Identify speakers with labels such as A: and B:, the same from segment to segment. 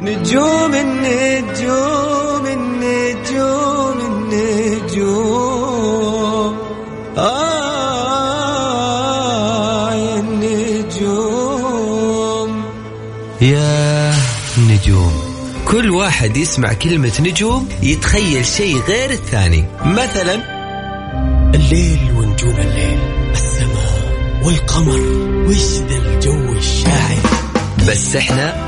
A: نجوم النجوم النجوم النجوم. آه يا النجوم.
B: يا نجوم كل واحد يسمع كلمة نجوم يتخيل شيء غير الثاني. مثلا
C: الليل ونجوم الليل السماء والقمر وش ذا الجو الشاعر؟
B: بس إحنا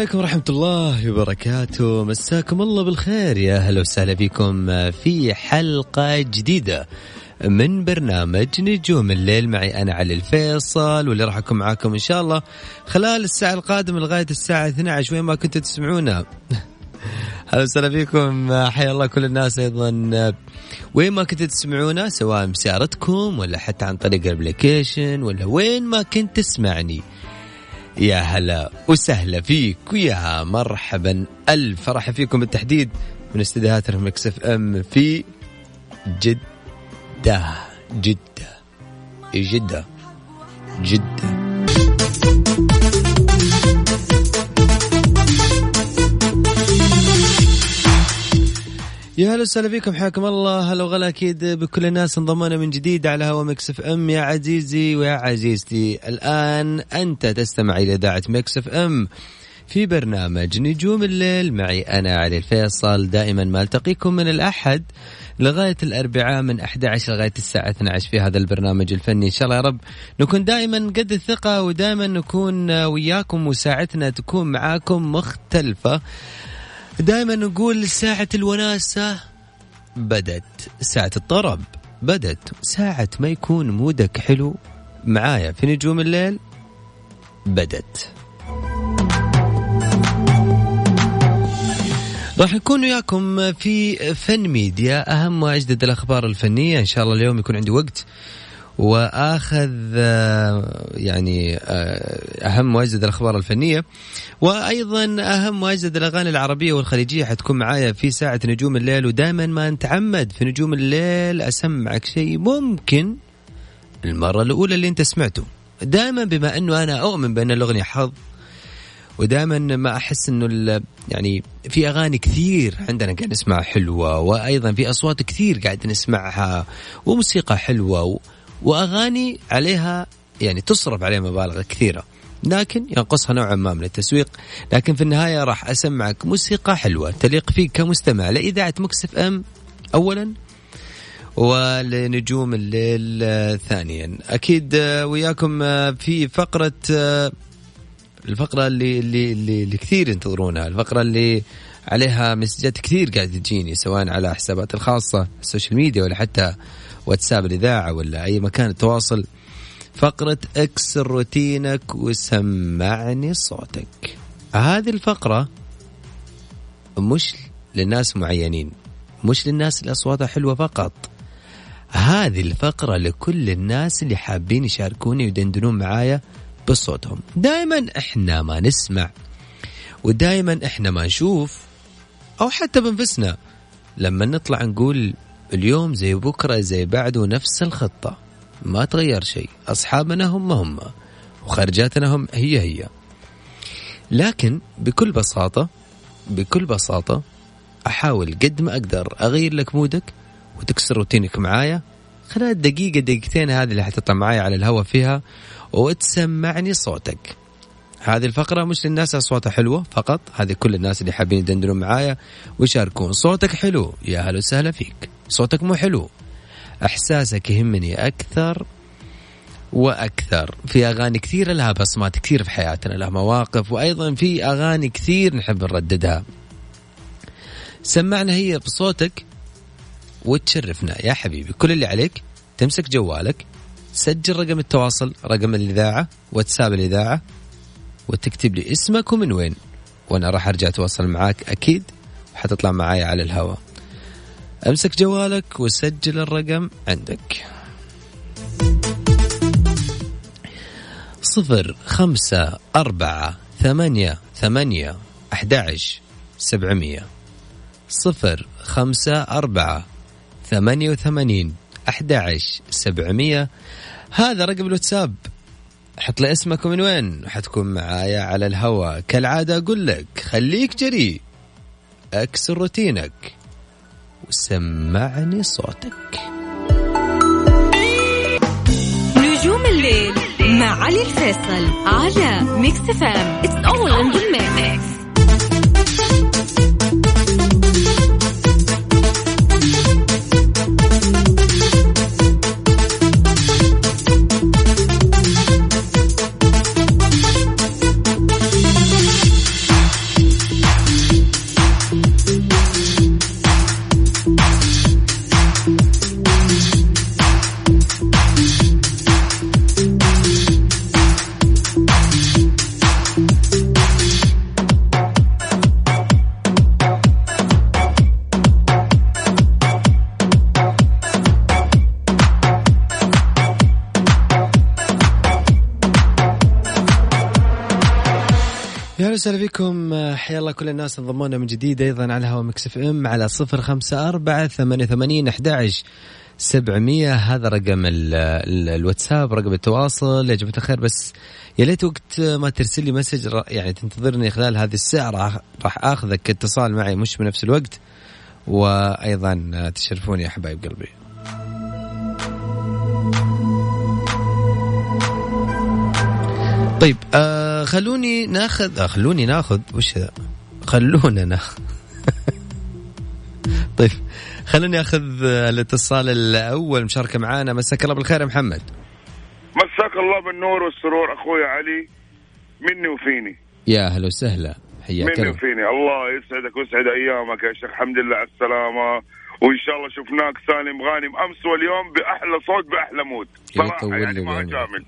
D: عليكم ورحمة الله وبركاته. مساكم الله بالخير. يا أهلا وسهلا فيكم في حلقة جديدة من برنامج نجوم الليل. معي أنا علي الفيصل واللي راح أكون معاكم إن شاء الله خلال الساعة القادمة لغاية الساعة 12 وين ما كنتوا تسمعونا. أهلا وسهلا فيكم حيا الله كل الناس أيضا. وين ما كنتوا تسمعونا سواء بسيارتكم ولا حتى عن طريق الابلكيشن ولا وين ما كنت تسمعني. يا هلا وسهلا فيك ويا مرحبا. ألف فرح فيكم بالتحديد من استديوهات ال Mix FM في جدة جدة. جدة؟ جدة. يا هلا وسهلا فيكم حياكم الله. هلا وغلا أكيد بكل الناس انضمونا من جديد على هوا Mix FM. يا عزيزي ويا عزيزتي الآن أنت تستمع إلى إذاعة Mix FM. في برنامج نجوم الليل معي أنا علي الفيصل. دائما ما ألتقيكم من الأحد لغاية الأربعاء من 11 لغاية الساعة 12 في هذا البرنامج الفني. إن شاء الله يا رب نكون دائما قد الثقة ودائما نكون وياكم وساعتنا تكون معاكم مختلفة. دائما نقول ساعة الوناسة بدت ساعة الطرب. بدت ساعة ما يكون مودك حلو. معايا في نجوم الليل؟ بدت. راح نكون وياكم في فن ميديا أهم واجدد الأخبار الفنية. إن شاء الله اليوم يكون عندي وقت. وآخذ يعني أهم واجدد الأخبار الفنية. وأيضا أهم واجدد الأغاني العربية والخليجية حتكون معايا في ساعة نجوم الليل. ودائما ما نتعمد في نجوم الليل أسمعك شيء ممكن المرة الأولى اللي أنت سمعته. دائما بما أنه أنا أؤمن بأن الأغنية حظ ودائما ما أحس أنه يعني في أغاني كثير عندنا قاعد نسمعها حلوة وأيضا في أصوات كثير قاعد نسمعها وموسيقى حلوة وأغاني عليها يعني تصرف عليها مبالغ كثيرة لكن ينقصها نوعا ما من التسويق. لكن في النهاية راح أسمعك موسيقى حلوة تليق فيك كمستمع لإذاعة مكسف إم اولا ولنجوم الليل ثانيا. أكيد وياكم في فقرة الفقرة اللي اللي اللي, اللي كثير ينتظرونها الفقرة اللي عليها مسجات كثير قاعدة تجيني سواء على حسابات الخاصة ال social media ولا حتى واتساب الإذاعة ولا أي مكان التواصل. فقرة اكسر روتينك وسمعني صوتك. هذه الفقرة مش للناس معينين مش للناس اللي اصواتها حلوة فقط. هذه الفقرة لكل الناس اللي حابين يشاركوني ويدندنون معايا بصوتهم. دائما إحنا ما نسمع ودائما إحنا ما نشوف أو حتى بنفسنا لما نطلع نقول اليوم زي بكرة زي بعده نفس الخطة. ما تغير شيء. أصحابنا هم هم وخرجاتنا هم هي هي. لكن بكل بساطة بكل بساطة أحاول قد ما أقدر أغير لك مودك وتكسر روتينك معايا. خلال دقيقة دقيقتين هذه اللي حتطلع معايا على الهواء فيها وتسمعني صوتك. هذه الفقرة مش للناس أصواتها حلوة فقط هذه كل الناس اللي حابين يدندنون معايا ويشاركون. صوتك حلو. يا هلا وسهلا فيك. صوتك مو حلو. إحساسك يهمني أكثر وأكثر. في أغاني كثيرة لها بصمات كثير في حياتنا لها مواقف وأيضا في أغاني كثير نحب نرددها. سمعنا هي بصوتك وتشرفنا. يا حبيبي كل اللي عليك تمسك جوالك سجل رقم التواصل رقم الإذاعة واتساب الإذاعة وتكتب لي اسمك ومن وين. وأنا راح أرجع أتواصل معاك أكيد وحتطلع معايا على الهواء. أمسك جوالك وسجل الرقم عندك. صفر خمسة أربعة ثمانية ثمانية أحد سبعمية. صفر خمسة أربعة ثمانية وثمانين أحد سبعمية. هذا رقم الواتساب. حط لي اسمك ومن وين حتكون معايا على الهواء. كالعادة أقول لك خليك جريء. اكسر روتينك. وسمعني صوتك.
E: نجوم الليل مع علي الفيصل على Mix FM It's all in the
D: وسهلا فيكم. حيا الله كل الناس انضمونا من جديد أيضا على هوا Mix FM على صفر خمسة أربعة ثمانية وثمانين أحداش سبعمية. هذا رقم ال ال الواتساب رقم التواصل. يا جماعة الخير بس يا ليت وقت ما ترسل لي message يعني تنتظرني خلال هذه الساعة. راح, آخذك اتصال معي مش بنفس الوقت. وأيضا تشرفوني يا حبايب قلبي. طيب آه خلوني ناخذ آه خلوني ناخذ وش ذا خلونا ناخذ طيب خلوني أخذ الاتصال الأول. مشاركة معانا. مساك الله بالخير يا محمد.
F: مساك الله بالنور والسرور. أخوي علي مني وفيني.
D: يا هلا وسهلا. حياك
F: مني وفيني. الله يسعدك ويسعد أيامك يا شيخ. الحمد لله على السلامة. وإن شاء الله شفناك سالم غانم. أمس واليوم بأحلى صوت بأحلى مود.
D: صراحة
F: يعني ما. جامل.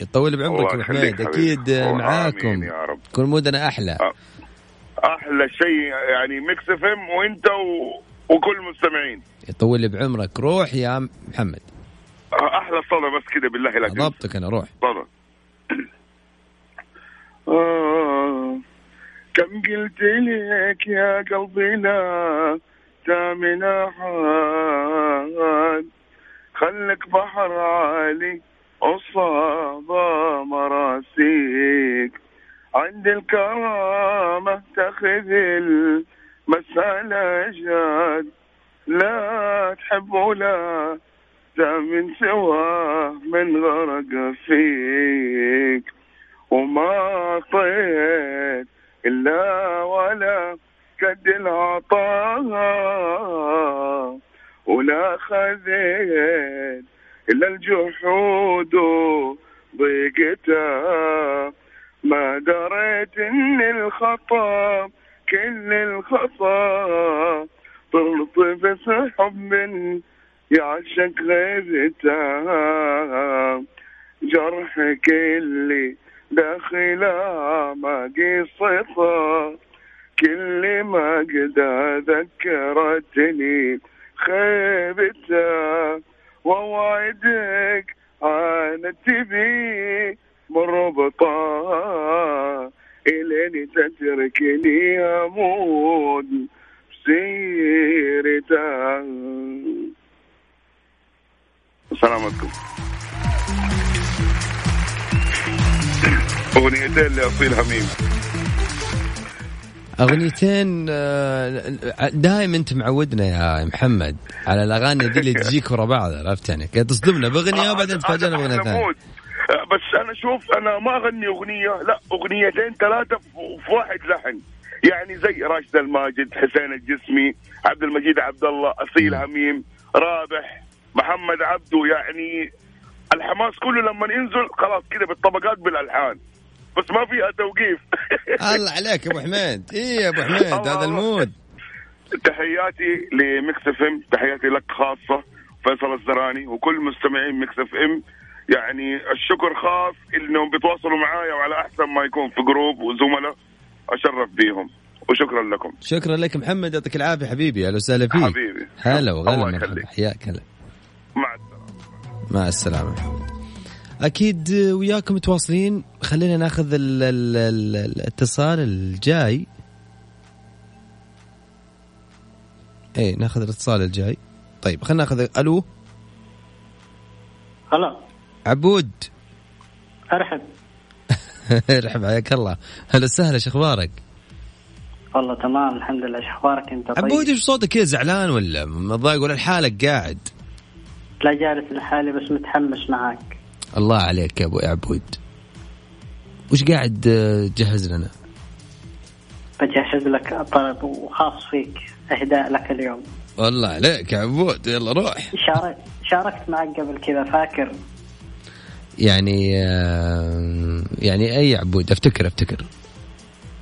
D: يطول بعمرك يا
F: حبيبي. أكيد
D: معاكم.
F: يا رب.
D: يكون mood نا
F: أحلى. أحلى شيء يعني Mix FM وإنت و... وكل المستمعين.
D: يطول بعمرك. روح يا محمد.
F: أحلى صدى بس كده بالله لك
D: ضبطك أنا روح.
F: آه كم قلت لك يا قلبي لا تامن أحد؟ خلك بحر عالي أصاب مراسيك. عند الكرامة تاخذ المسألة جاد. لا تحب ولا تأمن سواه من غرق فيك. وما أعطيت إلا ولا قد العطاء. ولا خذيت إلا الجحود ضيقتها ما دريت إن الخطأ كل الخطأ. تلطف حب يعشق غيرتها جرحك اللي داخله ما قصتها كل ما قد ذكرتني خيبتها ووعدك عانت بي مربطة إلين تتركني أموت بسيرتها سلامتكم أغنيتين لأصيل هميم
D: أغنيتين دائما أنت معودنا يا محمد على الأغاني ذي اللي تجيك ورا بعض عرفت يعني؟ تصدمنا بأغنية وبعدين تفاجئنا بأغنية
F: ثانية. آه، بس أنا شوف أنا ما أغني أغنية لا أغنيتين ثلاثة في واحد لحن. يعني زي راشد الماجد حسين الجسمي عبد المجيد عبد الله اصيل هميم رابح محمد عبده يعني الحماس كله لما ينزل خلاص كده بالطبقات بالألحان. بس ما فيها توقيف.
D: الله عليك يا أبو حميد. إيه يا أبو حميد؟ هذا.
F: ال
D: mood.
F: تحياتي ل Mix FM تحياتي لك خاصة فيصل الزراني وكل مستمعين Mix FM. يعني الشكر خاص إنهم بيتواصلوا معايا وعلى أحسن ما يكون في group وزملاء. أشرف بيهم. وشكرا لكم.
D: شكرا لك محمد. يعطيك العافية حبيبي. أهلا وسهلا فيك.
F: حبيبي.
D: هلا وغلا. حياك هلا
F: مع السلامة.
D: مع السلامة. أكيد وياكم متواصلين. خلينا ناخذ ال ال ال الاتصال الجاي. إيه ناخذ الاتصال الجاي. طيب خلينا ناخذ ألو؟
G: هلا.
D: عبود.
G: أرحب.
D: رحب حياك الله. هلا وسهلا شو أخبارك؟
G: والله تمام الحمد لله. إيش أخبارك أنت؟ طيب.
D: عبود إيش صوتك؟ كذا زعلان ولا مضايق ولا لحالك قاعد؟
G: لا جالس لحالي بس متحمس معاك
D: الله عليك يا ابو يا عبود. وش قاعد آه، تجهز لنا؟
G: بجهز لك طلب وخاص فيك إهداء لك اليوم.
D: والله عليك يا عبود يلا روح.
G: شارك شاركت معك قبل كذا فاكر؟
D: يعني آه، يعني أي عبود افتكر أفتكر.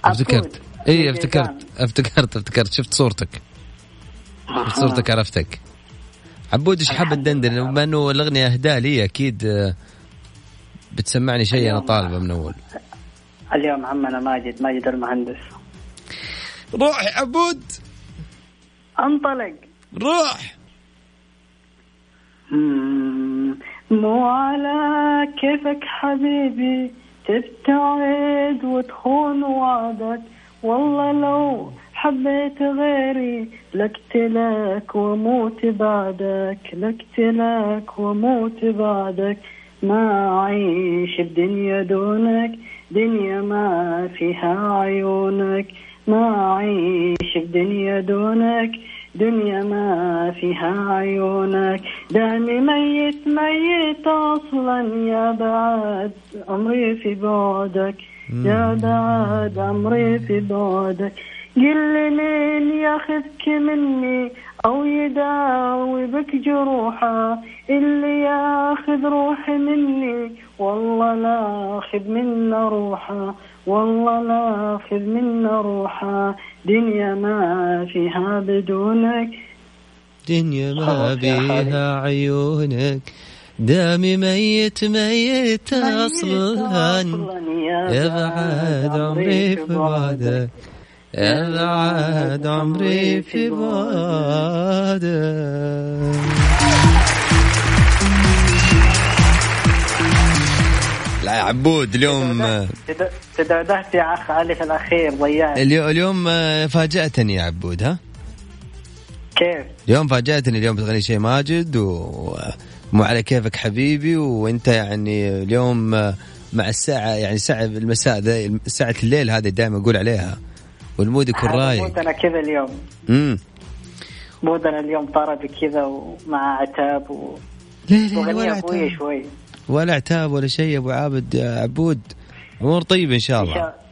D: أفتكرت. إي أفتكرت. أفتكرت أفتكرت. شفت صورتك. شفت صورتك عرفتك. عبود إيش حاب تدندن؟ بما انه الأغنية إهداء لي أكيد آه، بتسمعني شيء
G: أنا.
D: طالبه من أول.
G: اليوم عمنا ماجد ماجد المهندس.
D: روح يا عبود.
G: انطلق.
D: روح.
G: مو على كيفك حبيبي تبتعد وتخون وعدك. والله لو حبيت غيري لقتلك وموت بعدك لقتلك وموت بعدك. ما أعيش بدنيا دونك دنيا ما فيها عيونك. ما أعيش بدنيا دونك دنيا ما فيها عيونك. دامي ميت ميت أصلا يا بعد عمري في بعدك. يا بعد عمري في بعدك. قل لي مين ياخذك مني أو يداوي بك جروحه اللي ياخذ روحي مني والله لا أخذ منا روحه والله لا أخذ منا روحه دنيا ما فيها بدونك.
D: دنيا ما. بيها عيونك. دامي ميت ميت أصلا يا بعد عمري في بعدك يا بعد عمري في بعدك لا يا عبود اليوم
G: تد- تدعدعت يا أخ علي في الأخير ضيعت.
D: اليوم اليوم فاجأتني يا عبود ها؟
G: كيف؟
D: اليوم فاجأتني اليوم بتغني شيء ماجد ومو على كيفك حبيبي وانت يعني اليوم مع الساعة يعني ساعة المساء ذا ساعة الليل هذه دائما أقول عليها. وال mood
G: يكون
D: رايق.
G: mood نا كذا اليوم.
D: امم
G: mood نا اليوم طربي كذا ومع عتاب و...
D: ليه ليه ولا عتاب.
G: شوي.
D: ولا عتاب ولا شيء أبو عابد يا عبود. أمور طيبة إن شاء الله.
G: شاء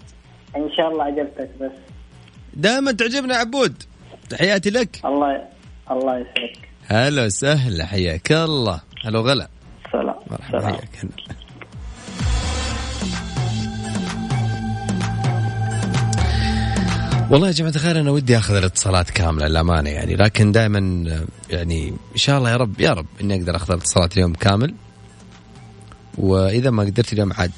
G: إن شاء الله عجبتك بس.
D: دائما تعجبنا عبود. تحياتي لك.
G: الله الله يسعدك.
D: هلا وسهلا حياك الله. هلا وغلا.
G: سلام.
D: مرحبا
G: سلام.
D: حياك والله يا جماعة الخير أنا ودي أخذ الاتصالات كاملة للأمانة يعني لكن دائما يعني إن شاء الله يا رب يا رب إني أقدر أخذ الاتصالات اليوم كامل. وإذا ما قدرت اليوم عاد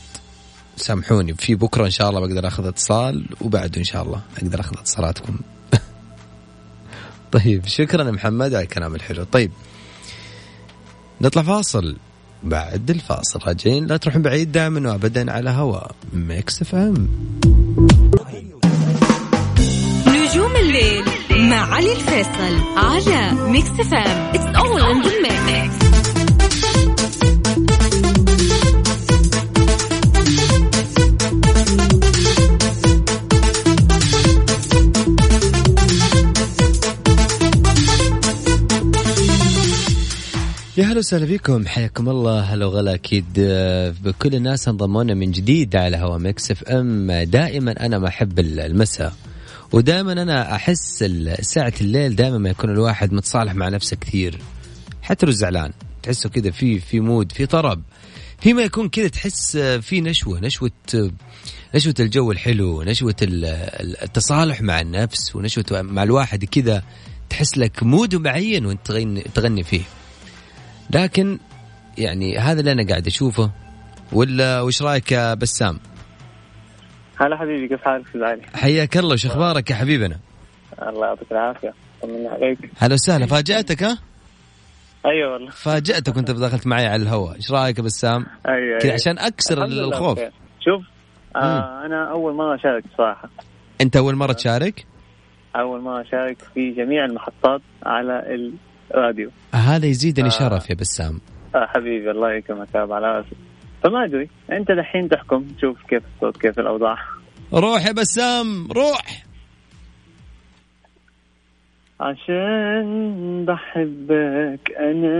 D: سامحوني في بكرة إن شاء الله بقدر أخذ اتصال وبعده إن شاء الله أقدر أخذ اتصالاتكم. طيب شكرا محمد على الكلام الحلو. طيب نطلع فاصل. بعد الفاصل راجعين لا تروحون بعيد دائما وابدا على هواء
E: Mix FM. علي الفيصل على Mix FM it's all in the mix
D: يا هلا وسهلا فيكم. حياكم الله. هلا وغلا أكيد. آه، بكل الناس انضموا لنا من جديد على هوا Mix FM. دائما أنا ما أحب المساء. ودائما أنا أحس ساعة الليل دائما ما يكون الواحد متصالح مع نفسه كثير. حتى لو زعلان تحسه كذا في في mood في طرب. فيما يكون كذا تحس في نشوة آه، نشوة الجو الحلو ال- التصالح مع النفس ونشوة مع الواحد كذا تحس لك mood معين وانت تغني, تغني فيه. لكن يعني هذا اللي أنا قاعد أشوفه. ولا وش رأيك يا بسام؟
H: هلا حبيبي كيف حالك في العالي؟
D: حياك الله وش أخبارك يا حبيبنا؟
H: الله يعطيك العافية طمنا عليك
D: هلا وسهلا فاجأتك ها؟
H: أيوه والله
D: فاجأتك وانت دخلت معي على الهواء، إيش رأيك بسام؟
H: أيوه
D: كذا. عشان
H: أكسر
D: الخوف.
H: شوف آه أنا أول مرة أشارك صراحة
D: أنت أول مرة تشارك؟
H: أول مرة أشارك في جميع المحطات على الراديو
D: هذا يزيدني
H: آه.
D: شرف يا بسام
H: آه حبيبي الله يكرمك على راسي فما أدري. أنت دحين تحكم تشوف كيف الصوت كيف الأوضاع.
D: روح يا بسام روح.
H: عشان بحبك أنا.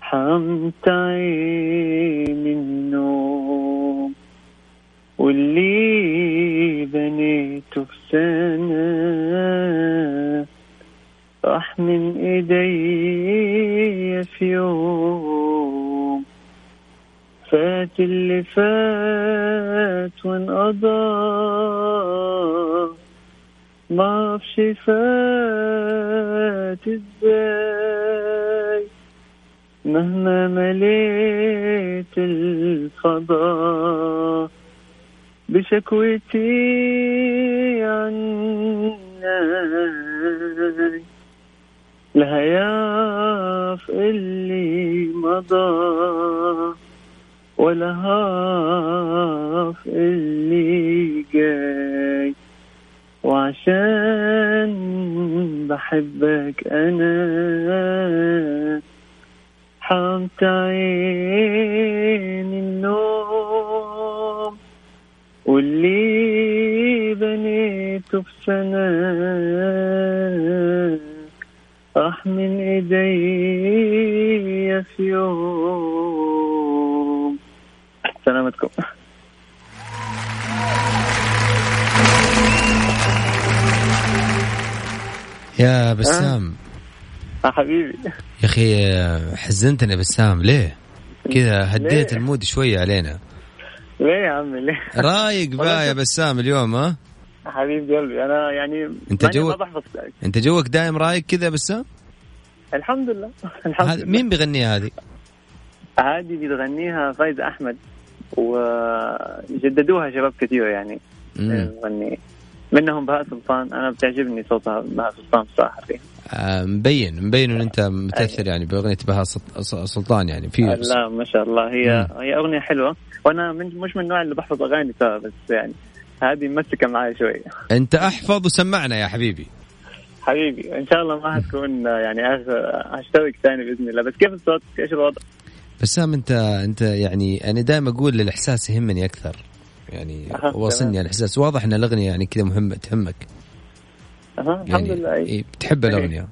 H: حرمت عيني النوم. واللي بنيته في سنة. راح من إيدي في يوم فات اللي فات وانقضى ما أعرفش فات إزاي. مهما مليت الفضاء بشكوتي عنك يعرف اللي مضى هعرف اللي جاي. وعشان بحبك أنا حرمت عيني النوم. واللي بنيته في سنة راح من إيدي في يوم سلامتكم.
D: يا بسام.
H: آه. حبيبي.
D: يا أخي حزنتني يا بسام. ليه؟ كذا هديت؟
H: ال
D: mood شوية علينا.
H: ليه يا عمي؟ ليه؟
D: رايق بقى يا بسام اليوم ها؟
H: حبيب قلبي أنا يعني
D: أنت
H: ماني
D: جو-
H: ما بحفظ
D: أنت جوك دايم رايق كذا بسام؟
H: الحمد لله الحمد لله
D: مين بيغنيها هذه؟
H: هذه بتغنيها فايزة أحمد وجددوها شباب كثير يعني. تغني منهم بهاء سلطان أنا بتعجبني صوتها بهاء سلطان بصراحة فيه
D: آه، مبين مبين إن أنت متأثر يعني بأغنية بهاء سلط- سلطان يعني في
H: لا ما شاء الله هي
D: مم.
H: هي أغنية حلوة وأنا من مش من النوع اللي بحفظ أغاني ترى بس يعني هذه ممسكة معي شوي
D: أنت أحفظ وسمعنا يا حبيبي
H: حبيبي إن شاء الله ما حتكون يعني آخر هشترك ثاني بإذن الله بس كيف الصوت؟ إيش الوضع؟
D: بسام أنت أنت يعني أنا دائما أقول الإحساس يهمني أكثر يعني واصلني
H: تمام.
D: الإحساس واضح إن الأغنية يعني كذا مهمة تهمك
H: الحمد
D: يعني
H: لله أي.
D: إيه، بتحب الأغنية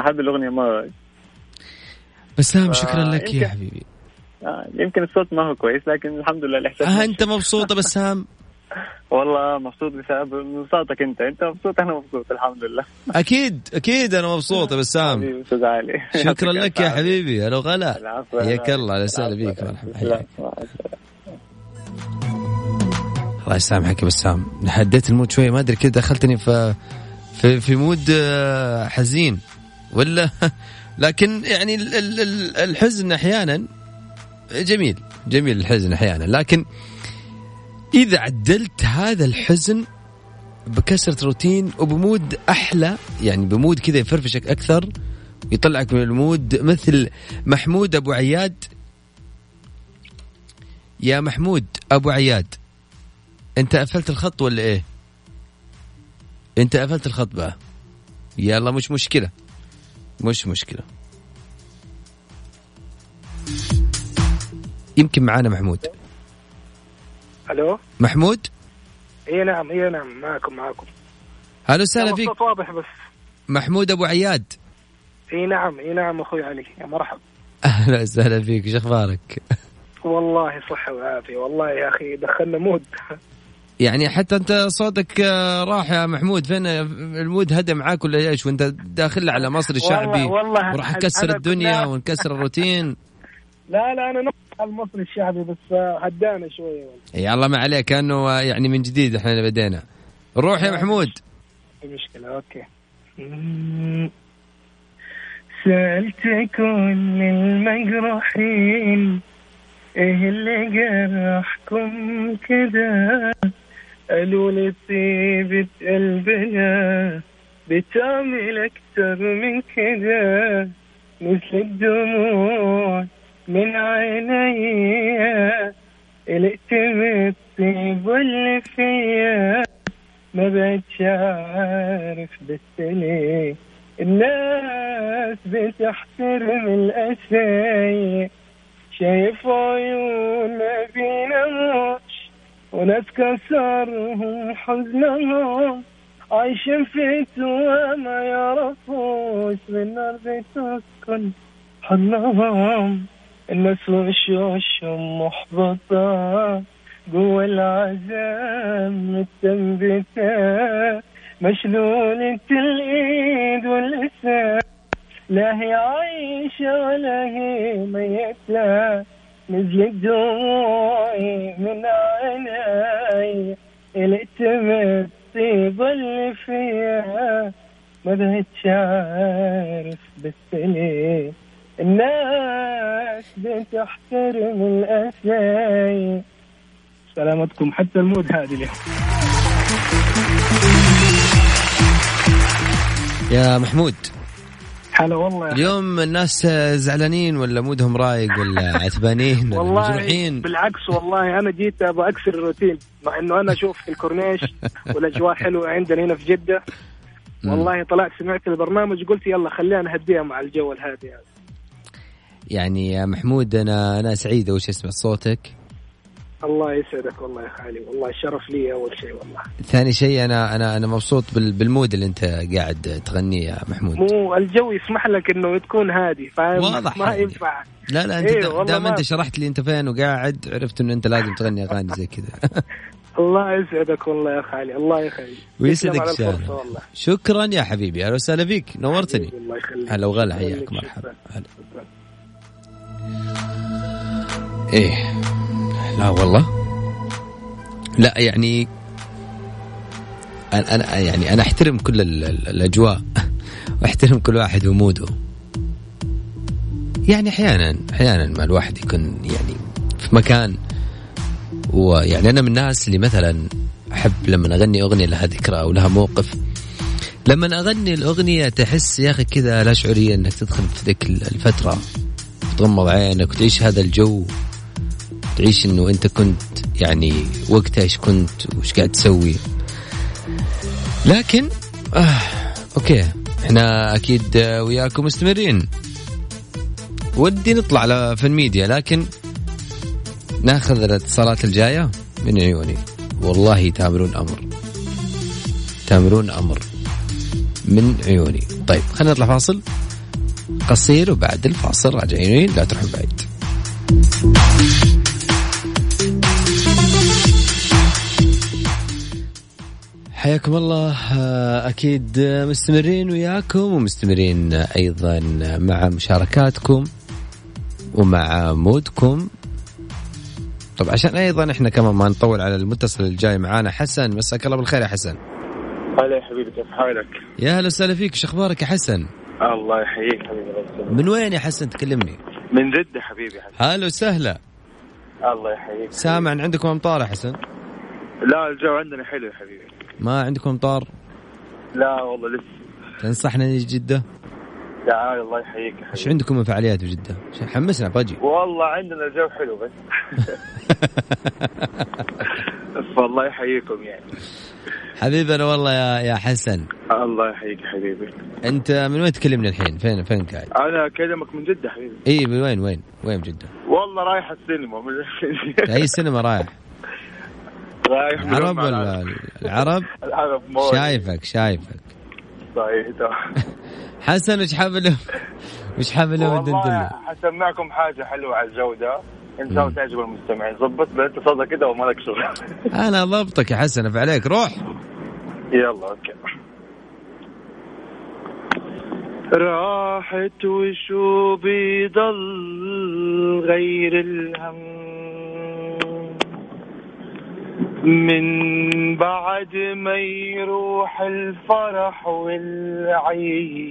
H: أحب الأغنية مرة
D: بسام شكرا لك يا حبيبي
H: آه، يمكن الصوت ما هو كويس لكن الحمد لله
D: الإحساس
H: ماشي.
D: أنت مبسوطة بسام
H: والله مبسوط بسبب انبساطك انت. انت مبسوط؟ أنا مبسوط الحمد لله
D: أكيد أكيد أنا مبسوط يا بسام
H: أستاذ علي.
D: شكرا لك يا. حبيبي هلا وغلا.
H: العفو
D: حياك الله أهلا وسهلا. بيك مرحبا. الله يسامحك يا بسام هديت المود شوي ما أدري كذا دخلتني في في في مود آه، حزين. ولا؟ لكن يعني ال- ال- ال- الحزن أحيانا جميل جميل الحزن أحيانا. لكن إذا عدلت هذا الحزن بكسرة روتين وب mood أحلى يعني ب mood كذا يفرفشك أكثر يطلعك من ال mood مثل محمود أبو عياد. يا محمود أبو عياد أنت قفلت الخط ولا إيه؟ أنت قفلت الخط بقى. يلا مش مشكلة مش مشكلة. يمكن معانا محمود.
I: ألو؟
D: محمود؟
I: اي نعم اي نعم معكم معكم.
D: أهلا وسهلا فيك.
I: واضح بس.
D: محمود أبو عياد.
I: اي نعم اي نعم أخوي علي. يا مرحبا.
D: أهلا وسهلا فيك إيش أخبارك؟
I: والله صحة وعافية والله يا أخي دخلنا مود.
D: يعني حتى أنت صوتك آه، راح يا محمود. فين المود؟ هدى معاك ولا إيش؟ وأنت داخل على مصر الشعبي
I: والله والله
D: وراح نكسر الدنيا ونكسر الروتين.
I: لا لا أنا على المصري الشعبي بس هدانا
D: يا الله ما عليك كأنه يعني من جديد إحنا بدينا. روح يا محمود.
I: في مشكلة أوكي.
J: سألت كل المجروحين إيه اللي جرحكم كده؟ قالوا لي طيبة قلبنا بتعمل أكتر من كده. مثل الدموع من عينيا قلقت من الطيب اللي فيا. ما بقتش عارف بس الناس بتحترم الأسايق شايف عيون ما بيناموش. وناس كسرهم حزنهم. عايشين في ما يعرفوش. من نار بتسكن حضنهم. الناس وشوشهم محبطة؟ جوا العذاب متثبتة مشلولة الإيد واللسان لا هي عايشة ولا هي ميتة. نزلت دموعي من عيني. قلقت من الطيبة اللي فيها ما بقتش عارف بس ليه. الناس بتحترم الأسايا سلامتكم حتى ال mood هادي اليوم.
D: يا محمود.
J: هلا والله.
D: اليوم الناس زعلانين ولا مودهم رايق ولا عتبانين ولا
J: والله
D: مجروحين؟
J: بالعكس والله أنا جيت أبغى أكسر الروتين. مع إنه أنا أشوف الكورنيش والأجواء حلوة عندنا هنا في جدة. والله طلعت سمعت البرنامج قلت يلا خلينا نهديها مع الجو الهادي هذا.
D: يعني يا محمود أنا أنا سعيد أول شيء أسمع صوتك.
J: الله يسعدك والله يا خالي والله الشرف لي أول شيء والله.
D: ثاني شيء أنا أنا أنا مبسوط بال- بالمود اللي أنت قاعد تغنيه يا محمود.
J: مو الجو يسمح لك إنه تكون هادي فاهم
D: واضح
J: ما
D: يعني.
J: ينفع.
D: لا لا أنت
J: إيه
D: دام
J: أنت.
D: شرحت لي أنت فين وقاعد عرفت إنه أنت لازم تغني أغاني زي كذا.
J: الله يسعدك والله يا خالي الله يخليك.
D: ويسعدك.
J: والله.
D: شكرا يا حبيبي أهلا وسهلا فيك. نورتني.
J: حبيبي، الله يخليك.
D: هلا وغلا حياك مرحبا. هلا. إيه. لا والله. لا يعني أنا أنا يعني أنا أحترم كل ال- ال- الأجواء. وأحترم كل واحد وموده. يعني أحيانا أحيانا ما الواحد يكون يعني في مكان ويعني أنا من الناس اللي مثلا أحب لما أغني أغنية لها ذكرى أو لها موقف. لما أغني الأغنية تحس يا أخي كذا لا شعوريا إنك تدخل في ذيك الفترة. تغمض عينك وتعيش هذا الجو. تعيش إنه أنت كنت يعني وقتها إيش كنت وش قاعد تسوي. لكن آه okay إحنا أكيد وياكم مستمرين. ودي نطلع على فن ميديا لكن ناخذ الاتصالات الجاية من عيوني. والله تامرون أمر. تامرون أمر من عيوني. طيب خلينا نطلع فاصل. قصير وبعد الفاصل. راجعين لا تروحوا بعيد. حياكم الله. آه، أكيد مستمرين وياكم ومستمرين أيضا مع مشاركاتكم ومع مودكم. طب عشان أيضا إحنا كمان ما نطول على المتصل الجاي معانا حسن. مساك الله بالخير يا حسن.
K: هلا يا حبيبي كيف حالك؟
D: يا هلا وسهلا فيك. شو أخبارك يا حسن؟
K: الله يحييك حبيبي.
D: من وين يا حسن؟ تكلمني.
K: من جدة حبيبي حبيبي
D: هلا وسهلا.
K: الله يحييك.
D: سامع ان عندكم أمطار يا حسن؟
K: لا الجو عندنا حلو يا حبيبي.
D: ما عندكم أمطار؟
K: لا والله لسه.
D: تنصحنا نجي جدة؟
K: تعال الله يحييك إيش
D: عندكم من فعاليات في جدة؟ حمسنا بجي
K: والله عندنا الجو حلو بس. والله يحييكم يعني.
D: حبيبنا والله يا يا حسن.
K: الله يحييك حبيبي.
D: أنت من وين تكلمني الحين؟ فين فين قاعد؟
K: أنا أكلمك من جدة حبيبي.
D: إي من وين وين؟ وين بجدة
K: والله رايح السينما. من
D: أي سينما رايح؟
K: رايح
D: العرب ولا العرب.
K: العرب؟
D: شايفك شايفك.
K: صحيح.
D: حسن وش حابب وش حابب له
K: والله حسمعكم حاجة حلوة على الجودة. ان شاء الله تعجب المستمعين. ظبط صوتك كده وما لك شغل.
D: أنا ضبطك يا حسن اف عليك. روح.
K: يلا okay. راحت وشو بيضل غير الهم. من بعد ما يروح الفرح والعيد.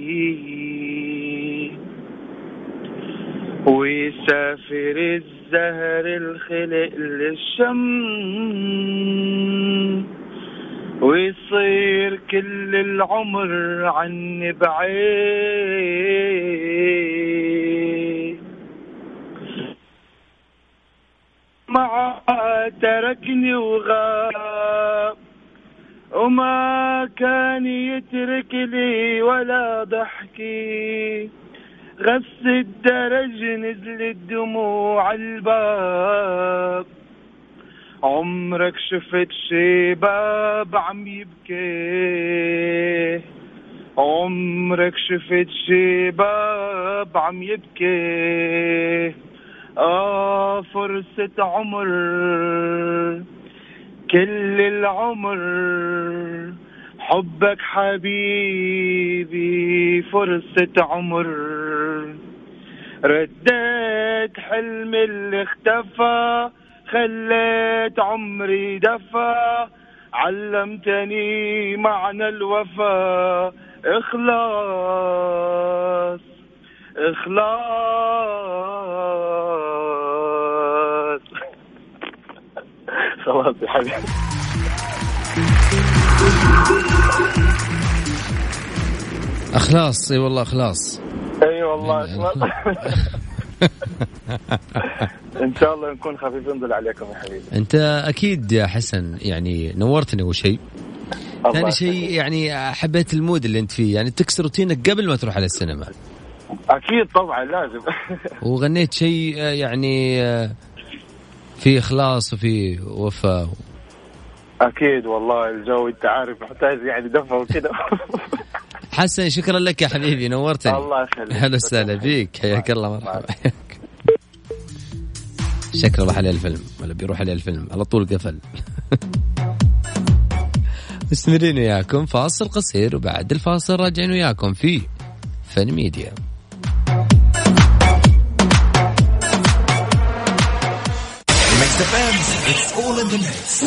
L: ويسافر الزهر الخلق للشم. ويصير كل العمر عني بعيد. تركني وغاب وما كان يترك لي ولا ضحكي. غس الدرج نزلت دموع الباب. عمرك شفت شباب عم يبكي. عمرك شفت شباب عم يبكي. آه فرصة عمر كل العمر حبك حبيبي فرصة عمر. رديت حلم اللي اختفى خليت عمري دفى. علمتني معنى الوفا إخلاص إخلاص. يا حبيبي.
D: أخلاص إي والله أخلاص.
L: إي والله أخلاص. إن شاء الله نكون خفيفين ضل عليكم يا حبيبي.
D: أنت أكيد يا حسن يعني نورتني أول شيء. ثاني شيء يعني حبيت ال mood اللي أنت فيه يعني تكسر روتينك قبل ما تروح على السينما.
L: أكيد طبعا لازم.
D: وغنيت شيء آه، يعني آه، في إخلاص وفي وفاء.
L: أكيد والله الجو أنت عارف محتاج يعني دفى وكذا
D: حسن شكرا لك يا حبيبي نورتني.
L: الله يخليك.
D: هلا وسهلا فيك. حياك الله مرحبا شكله راح عليه الفيلم. ولا بيروح عليه الفيلم. على طول قفل. مستمرين وياكم. فاصل قصير وبعد الفاصل راجعين وياكم في فن ميديا
M: Mix FM, it's all in the mix.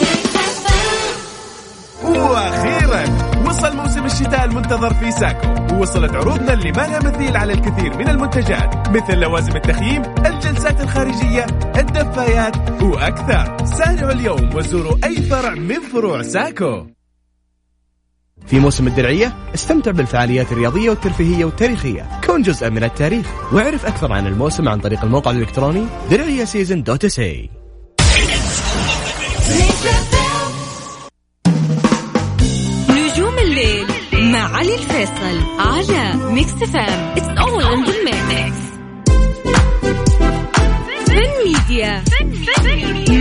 M: وأخيرا وصل موسم الشتاء المنتظر في ساكو. ووصلت عروضنا اللي ما لها مثيل على الكثير من المنتجات مثل لوازم التخييم الجلسات الخارجية الدفايات وأكثر. سارعوا اليوم وزوروا أي فرع من فروع ساكو.
N: في موسم الدرعية استمتع بالفعاليات الرياضية والترفيهية والتاريخية. كون جزءا من التاريخ واعرف أكثر عن الموسم عن طريق الموقع الإلكتروني درعية season dot SA
E: نجوم الليل مع علي الفيصل على Mix FM it's all in the mix فن ميديا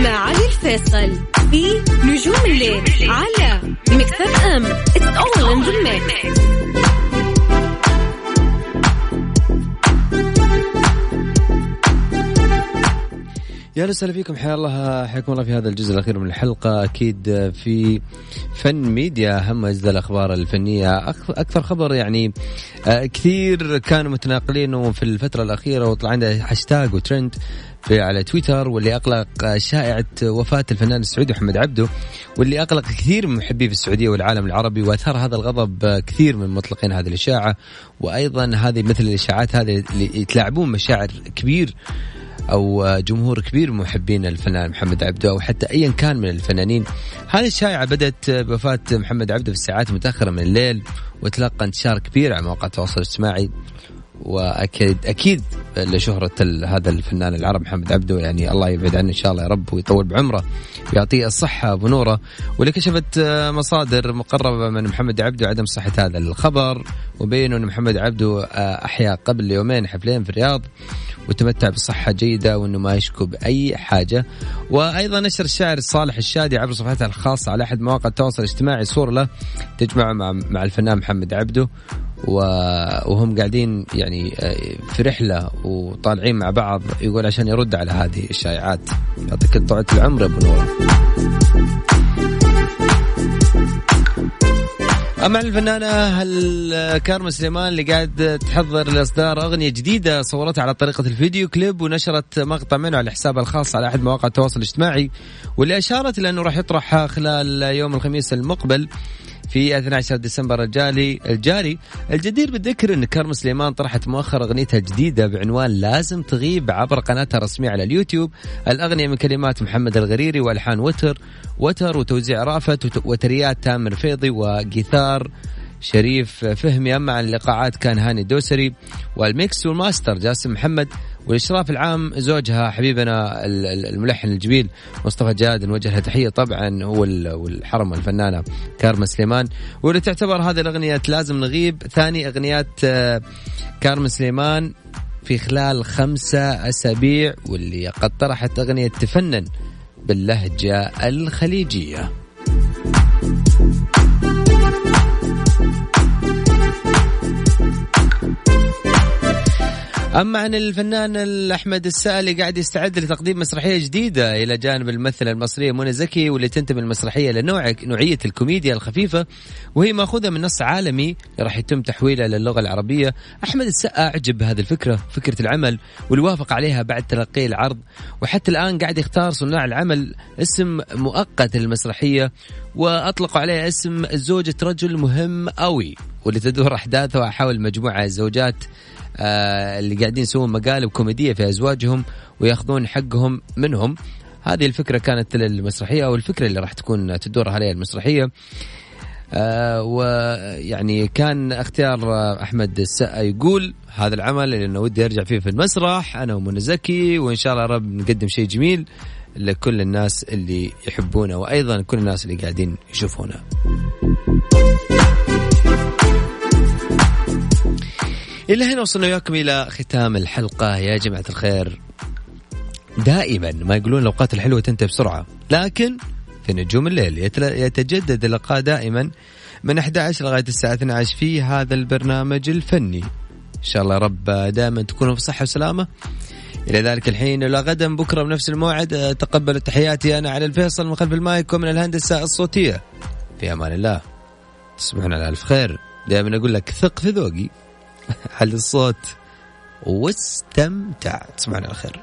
E: مع علي الفيصل في نجوم الليل على Mix FM. it's all in the mix
D: يا وسهلا فيكم. حيا الله حياكم الله في هذا الجزء الأخير من الحلقة. أكيد في فن ميديا أهم أجزاء الأخبار الفنية. أكثر خبر يعني آه، كثير كانوا متناقلينه في الفترة الأخيرة وطلع عنده hashtag و trend على تويتر واللي أقلق آه، شائعة وفاة الفنان السعودي محمد عبده واللي أقلق كثير من محبيه في السعودية والعالم العربي وأثار هذا الغضب كثير من مطلقين هذه الإشاعة. وأيضا هذه مثل الإشاعات هذه اللي يتلاعبون مشاعر كبير أو جمهور كبير من محبين الفنان محمد عبده أو حتى ايا كان من الفنانين. هذه الشائعة بدأت بوفاة محمد عبده في الساعات المتاخره من الليل وتلقى انتشار كبير على مواقع التواصل الاجتماعي واكيد أكيد لشهرة هذا الفنان العرب محمد عبده. يعني الله يبعد عنه إن شاء الله يا رب ويطول بعمره ويعطيه الصحة ابو نوره واللي كشفت مصادر مقربة من محمد عبده عدم صحة هذا الخبر وبينوا إن محمد عبده آه، أحيا قبل يومين حفلين في الرياض. وتمتع بصحة جيدة وأنه ما يشكو بأي حاجة. وأيضا نشر الشاعر صالح الشادي عبر صفحته الخاصة على أحد مواقع التواصل الاجتماعي. صورة له تجمع مع, مع الفنان محمد عبده. وهم قاعدين يعني آه، في رحلة وطالعين مع بعض. يقول عشان يرد على هذه الشائعات. يعطيك طلعة العمر أبو نور. أما الفنانة كارمن سليمان اللي قاعد تحضر لإصدار أغنية جديدة صورتها على طريقة ال video clip ونشرت مقطع منه على حسابها الخاص على أحد مواقع التواصل الاجتماعي واللي أشارت إلى أنه راح يطرح خلال يوم الخميس المقبل في 12 ديسمبر الجاري الجاري. الجدير بالذكر إن كارمن سليمان طرحت مؤخرا أغنيتها الجديده بعنوان لازم تغيب عبر قناتها الرسمية على اليوتيوب. الأغنية من كلمات محمد الغريري والحان وتر. وتر وتوزيع رأفت وت- وتريات تامر فيضي وجيثار شريف فهمي. أما عن الإيقاعات كان هاني الدوسري وال mix وال master جاسم محمد. والاشراف العام زوجها حبيبنا ال- ال- الملحن الجميل مصطفى جاد نوجه له تحية. طبعا هو ال- والحرم الفنانه كارما سليمان. واللي تعتبر هذه الأغنية لازم نغيب. ثاني أغنيات آه، كارما سليمان في خلال خمسة أسابيع واللي قد طرحت أغنية تفنن باللهجة الخليجية. أما عن الفنان أحمد السائلي قاعد يستعد لتقديم مسرحية جديدة إلى جانب الممثلة المصرية منى زكي واللي تنتمي المسرحية لنوع نوعية الكوميديا الخفيفة وهي مأخوذة من نص عالمي راح يتم تحويله للغة العربية. أحمد السقا أعجب بهذه الفكرة فكرة العمل واللي وافق عليها بعد تلقي العرض. وحتى الآن قاعد يختار صناع العمل اسم مؤقت للمسرحية وأطلقوا عليها اسم زوجة رجل مهم أوي واللي تدور أحداثها حول مجموعة زوجات اللي قاعدين يسوون مقالب كوميدية في أزواجهم وياخذون حقهم منهم هذه الفكرة كانت للمسرحية أو الفكرة اللي راح تكون تدور عليها المسرحية آه ويعني كان اختيار آه، أحمد السقا يقول هذا العمل اللي ودي أرجع فيه في المسرح أنا ومنى زكي وإن شاء الله رب نقدم شيء جميل لكل الناس اللي يحبونا وأيضا كل الناس اللي قاعدين يشوفونا. إلى هنا وصلنا وياكم إلى ختام الحلقة. يا جماعة الخير دائما ما يقولون الأوقات الحلوة تنتهي بسرعة لكن في نجوم الليل يتجدد اللقاء دائما من 11 لغاية الساعة 12 في هذا البرنامج الفني. إن شاء الله رب دائما تكونوا في صحة وسلامة. إلى ذلك الحين إلى غدا بكرة بنفس الموعد. تقبلوا تحياتي أنا على الفيصل من خلف المايك ومن الهندسة الصوتية. في أمان الله. تصبحون على ألف خير. دائما أقول لك ثق في ذوقي. على الصوت. واستمتع تصبحون على خير